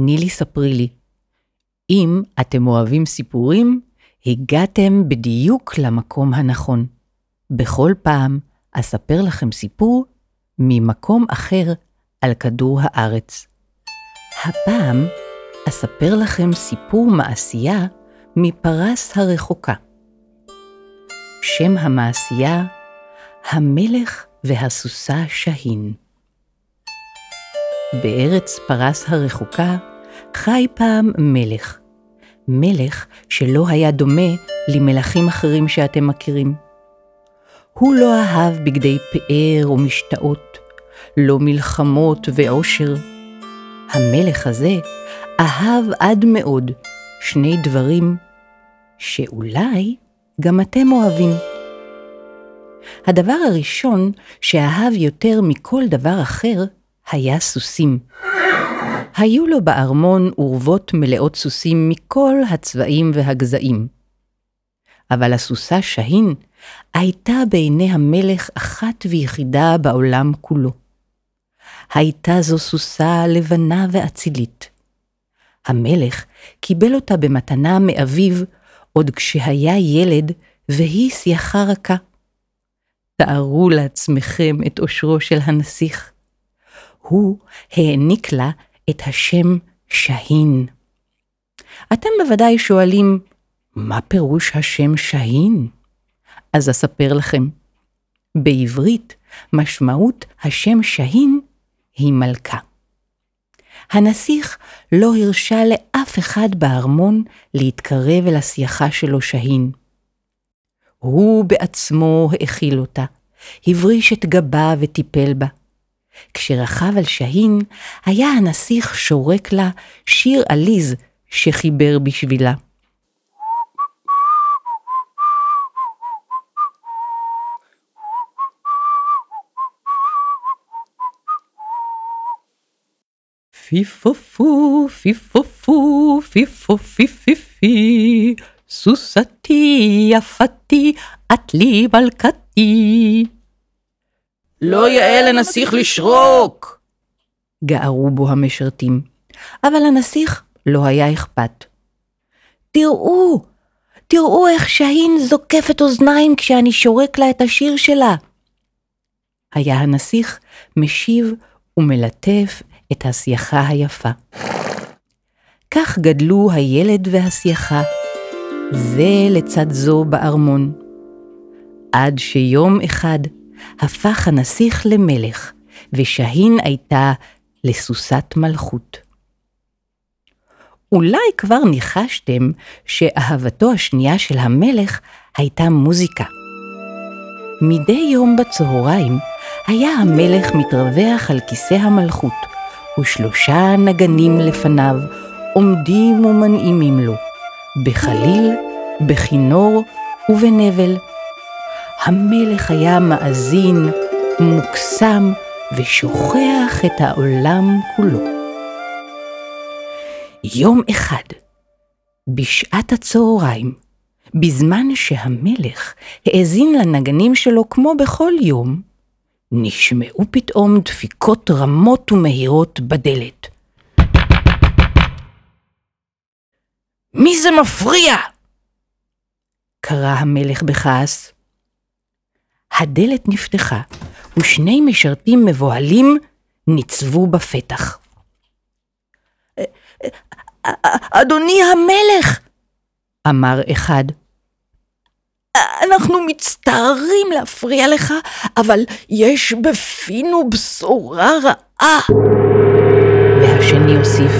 נילי ספרי לי. אם אתם אוהבים סיפורים, הגעתם בדיוק למקום הנכון. בכל פעם אספר לכם סיפור ממקום אחר על כדור הארץ. הפעם אספר לכם סיפור מעשייה מפרס הרחוקה. שם המעשייה, המלך והסוסה שהין. בארץ פרס הרחוקה חי פעם מלך. מלך שלא היה דומה למלכים אחרים שאתם מכירים. הוא לא אהב בגדי פאר ומשתאות, לא מלחמות ועושר. המלך הזה אהב עד מאוד שני דברים שאולי גם אתם אוהבים. הדבר הראשון שאהב יותר מכל דבר אחר היה סוסים. היו לו בארמון אורוות מלאות סוסים מכל הצבעים והגזעים. אבל הסוסה שהין הייתה בעיני המלך אחת ויחידה בעולם כולו. הייתה זו סוסה לבנה ואצילית. המלך קיבל אותה במתנה מאביו עוד כשהיה ילד והיא שיחה רכה. תארו לעצמכם את אושרו של הנסיך. הוא העניק לה את השם שהין. אתם בוודאי שואלים, מה פירוש השם שהין? אז אספר לכם. בעברית, משמעות השם שהין היא מלכה. הנסיך לא הרשה לאף אחד בארמון להתקרב אל הסייחה שלו שהין. הוא בעצמו האכיל אותה, הבריש את גבה וטיפל בה. כשרכב על שהין, היה הנסיך שורק לה שיר עליז שחיבר בשבילה. פיפופו, פיפופו, פיפופי פיפי, סוסתי יפתי, את לי מלכתי. לא יאה לנסיך לשרוק! גערו בו המשרתים, אבל לנסיך לא היה אכפת. תראו, תראו איך שהין זוקפת אוזניים כשאני שורק לה את השיר שלה. היה הנסיך משיב ומלטף את הסייחה היפה. כך גדלו הילד והסייחה, זה לצד זו בארמון. עד שיום אחד הפך הנסיך למלך, ושהין הייתה לסוסת מלכות. אולי כבר ניחשתם שאהבתו השנייה של המלך הייתה מוזיקה. מדי יום בצהריים היה המלך מתרווח על כיסא המלכות, ושלושה נגנים לפניו עומדים ומנעימים לו, בחליל, בכינור ובנבל. המלך היה מאזין, מוקסם, ושוכח את העולם כולו. יום אחד, בשעת הצהריים, בזמן שהמלך האזין לנגנים שלו כמו בכל יום, נשמעו פתאום דפיקות רמות ומהירות בדלת. מי זה מפריע? קרא המלך בכעס. הדלת נפתחה, ושני משרתים מבוהלים ניצבו בפתח. אדוני המלך! אמר אחד. אנחנו מצטערים להפריע לך, אבל יש בפינו בשורה רעה. והשני הוסיף.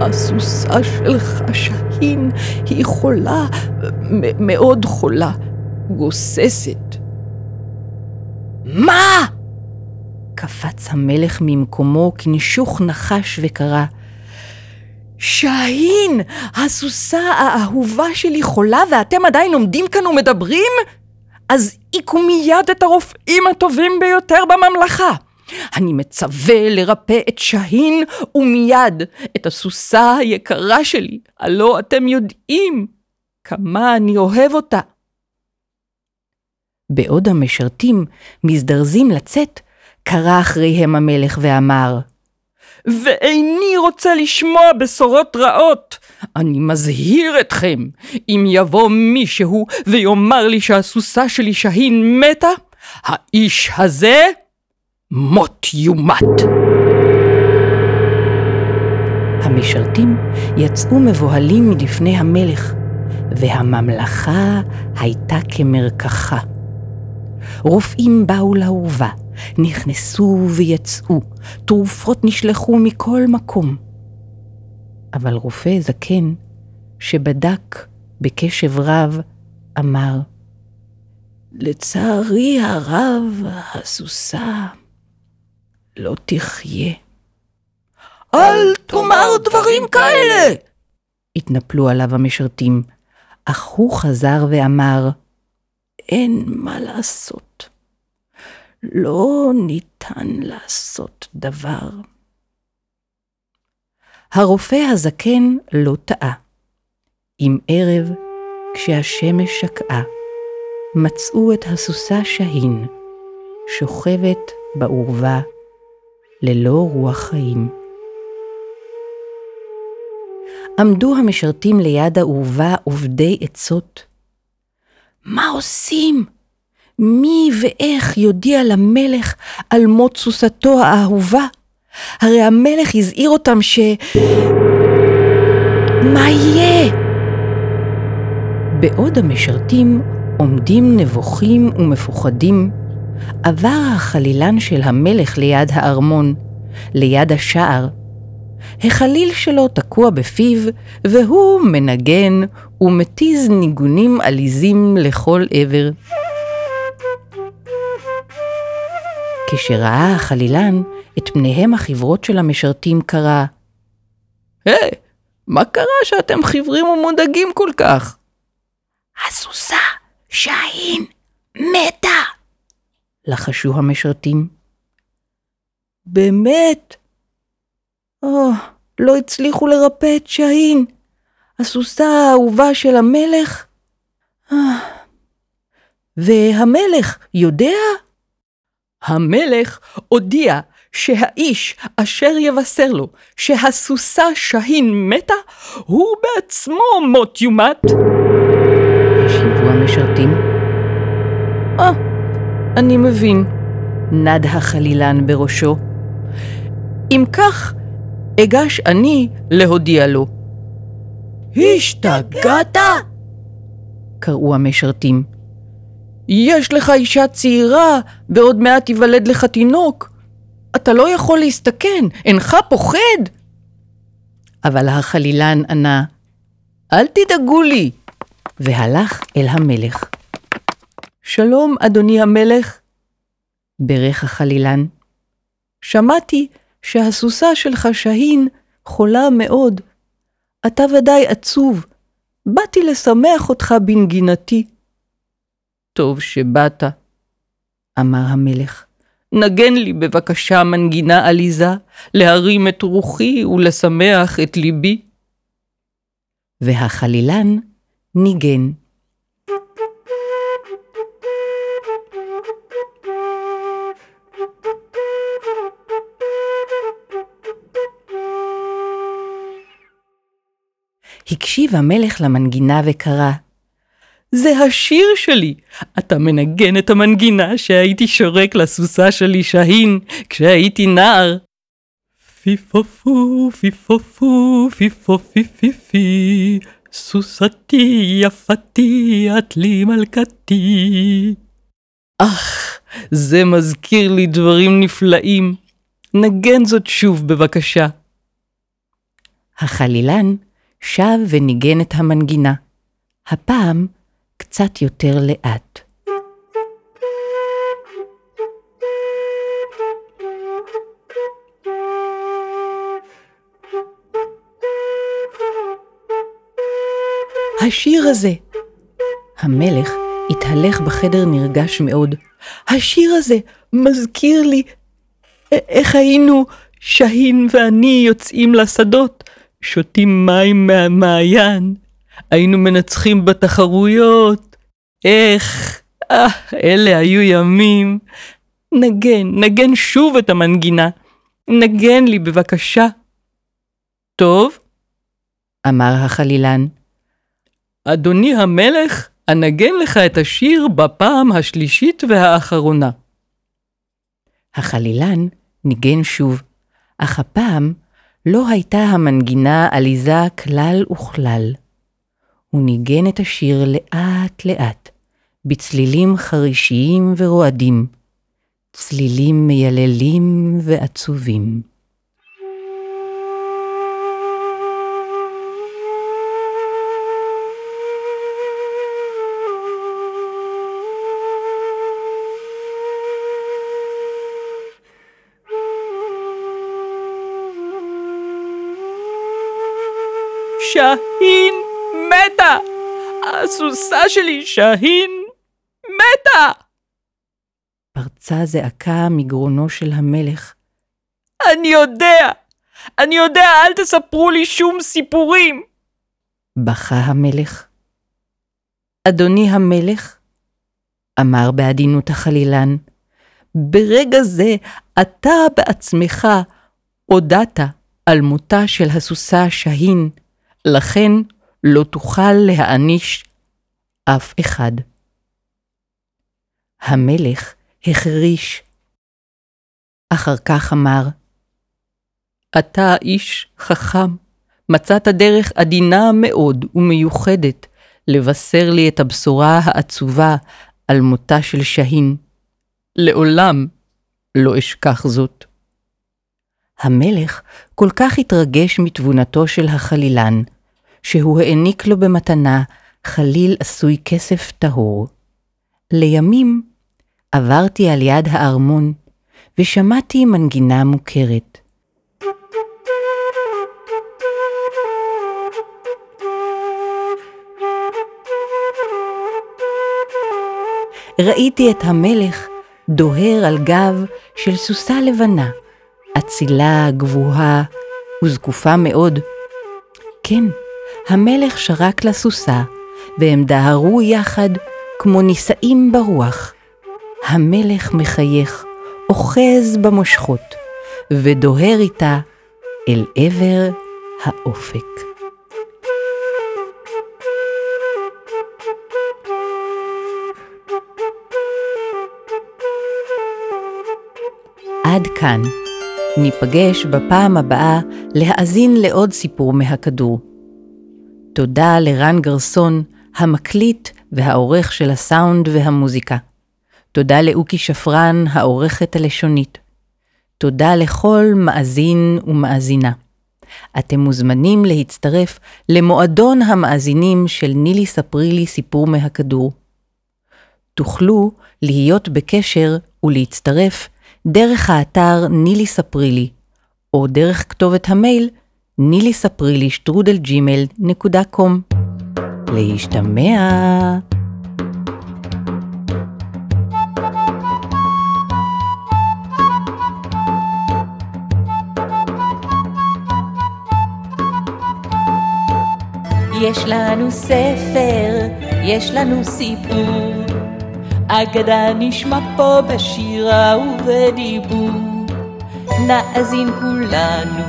הסוסה שלך, שהין, היא חולה, מאוד חולה, גוססת. מה? קפץ המלך ממקומו כנשוך נחש וקרא, שהין, הסוסה האהובה שלי חולה ואתם עדיין עומדים כאן ומדברים? אז עיקו מיד את הרופאים הטובים ביותר בממלכה. אני מצווה לרפא את שהין ומיד את הסוסה היקרה שלי, הלא אתם יודעים כמה אני אוהב אותה. בעוד המשרתים מזדרזים לצאת, קרא אחריהם המלך ואמר, ואיני רוצה לשמוע בשורות רעות. אני מזהיר אתכם, אם יבוא מישהו ויאמר לי שהסוסה שלי שהין מתה, האיש הזה מות יומת. המשרתים יצאו מבוהלים מלפני המלך, והממלכה הייתה כמרקחה. רופאים באו לאורווה, נכנסו ויצאו, תרופות נשלחו מכל מקום. אבל רופא זקן, שבדק בקשב רב, אמר, לצערי הרב, הסוסה לא תחיה. אל תאמר דברים כאלה! התנפלו עליו המשרתים, אך הוא חזר ואמר, אין מה לעשות. לא ניתן לעשות דבר. הרופא הזקן לא טעה. עם ערב, כשהשמש שקעה, מצאו את הסוסה שהין, שוכבת בעורווה, ללא רוח חיים. עמדו המשרתים ליד העורווה עובדי עצות. מה עושים? מי ואיך יודיע למלך על מות סוסתו האהובה? הרי המלך הזהיר אותם ש... מה יהיה? בעוד המשרתים עומדים נבוכים ומפוחדים, עבר החלילן של המלך ליד הארמון, ליד השער. החליל שלו תקוע בפיו, והוא מנגן ומתיז ניגונים עליזים לכל עבר. כשראה החלילן את פניהם החברות של המשרתים, קרא, היי, hey, מה קרה שאתם חיוורים ומודאגים כל כך? הסוסה, שהין, מתה! לחשו המשרתים. באמת? או, oh, לא הצליחו לרפא את שהין, הסוסה האהובה של המלך? Oh. והמלך יודע? המלך הודיע שהאיש אשר יבשר לו שהסוסה שהין מתה, הוא בעצמו מות יומת. השיבו המשרתים. אה, אני מבין. נד החלילן בראשו. אם כך, אגש אני להודיע לו. השתגעת? קראו המשרתים. יש לך אישה צעירה, ועוד מעט ייוולד לך תינוק. אתה לא יכול להסתכן, אינך פוחד. אבל החלילן ענה, אל תדאגו לי, והלך אל המלך. שלום, אדוני המלך, ברך החלילן. שמעתי שהסוסה שלך שהין חולה מאוד. אתה ודאי עצוב. באתי לשמח אותך בנגינתי. טוב שבאת, אמר המלך. נגן לי בבקשה מנגינה עליזה, להרים את רוחי ולשמח את ליבי. והחלילן ניגן. הקשיב המלך למנגינה וקרא, זה השיר שלי. אתה מנגן את המנגינה שהייתי שורק לסוסה שלי שהין כשהייתי נער. פיפופו, פיפופו, פיפופיפיפי, סוסתי, יפתי, את לי מלכתי. אך, זה מזכיר לי דברים נפלאים. נגן זאת שוב בבקשה. החלילן שב וניגן את המנגינה. הפעם קצת יותר לאט. השיר הזה. המלך התהלך בחדר נרגש מאוד. השיר הזה מזכיר לי איך היינו, שהין ואני יוצאים לשדות, שותים מים מהמעיין, היינו מנצחים בתחרויות. איך, אה, אלה היו ימים. נגן, נגן שוב את המנגינה. נגן לי בבקשה. טוב, אמר החלילן. אדוני המלך, אנגן לך את השיר בפעם השלישית והאחרונה. החלילן ניגן שוב, אך הפעם לא הייתה המנגינה עליזה כלל וכלל. הוא ניגן את השיר לאט-לאט, בצלילים חרישיים ורועדים, צלילים מייללים ועצובים. מתה! הסוסה שלי שהין מתה! פרצה זעקה מגרונו של המלך. אני יודע! אני יודע, אל תספרו לי שום סיפורים! בכה המלך. אדוני המלך, אמר בעדינות החלילן, ברגע זה אתה בעצמך הודעת על מותה של הסוסה שהין, לכן לא תוכל להעניש אף אחד. המלך החריש. אחר כך אמר, אתה איש חכם, מצאת דרך עדינה מאוד ומיוחדת לבשר לי את הבשורה העצובה על מותה של שהין. לעולם לא אשכח זאת. המלך כל כך התרגש מתבונתו של החלילן, שהוא העניק לו במתנה חליל עשוי כסף טהור. לימים עברתי על יד הארמון, ושמעתי מנגינה מוכרת. ראיתי את המלך דוהר על גב של סוסה לבנה, אצילה, גבוהה וזקופה מאוד. כן, המלך שרק לסוסה, והם דהרו יחד כמו נישאים ברוח. המלך מחייך, אוחז במושכות, ודוהר איתה אל עבר האופק. עד כאן. ניפגש בפעם הבאה להאזין לעוד סיפור מהכדור. תודה לרן גרסון, המקליט והעורך של הסאונד והמוזיקה. תודה לאוקי שפרן, העורכת הלשונית. תודה לכל מאזין ומאזינה. אתם מוזמנים להצטרף למועדון המאזינים של נילי ספרי לי סיפור מהכדור. תוכלו להיות בקשר ולהצטרף דרך האתר נילי ספרי לי, או דרך כתובת המייל נילי ספרי לי שטרודל ג'ימל נקודה קום. להשתמע. יש לנו ספר, יש לנו סיפור, אגדה נשמע פה בשירה ובדיבור. נאזין כולנו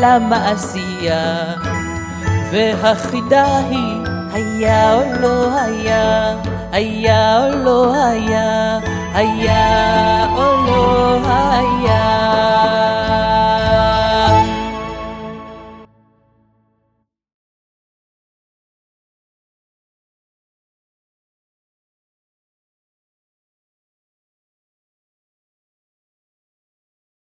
למעשייה, והחידה היא היה או לא היה, היה או לא היה, היה או לא היה.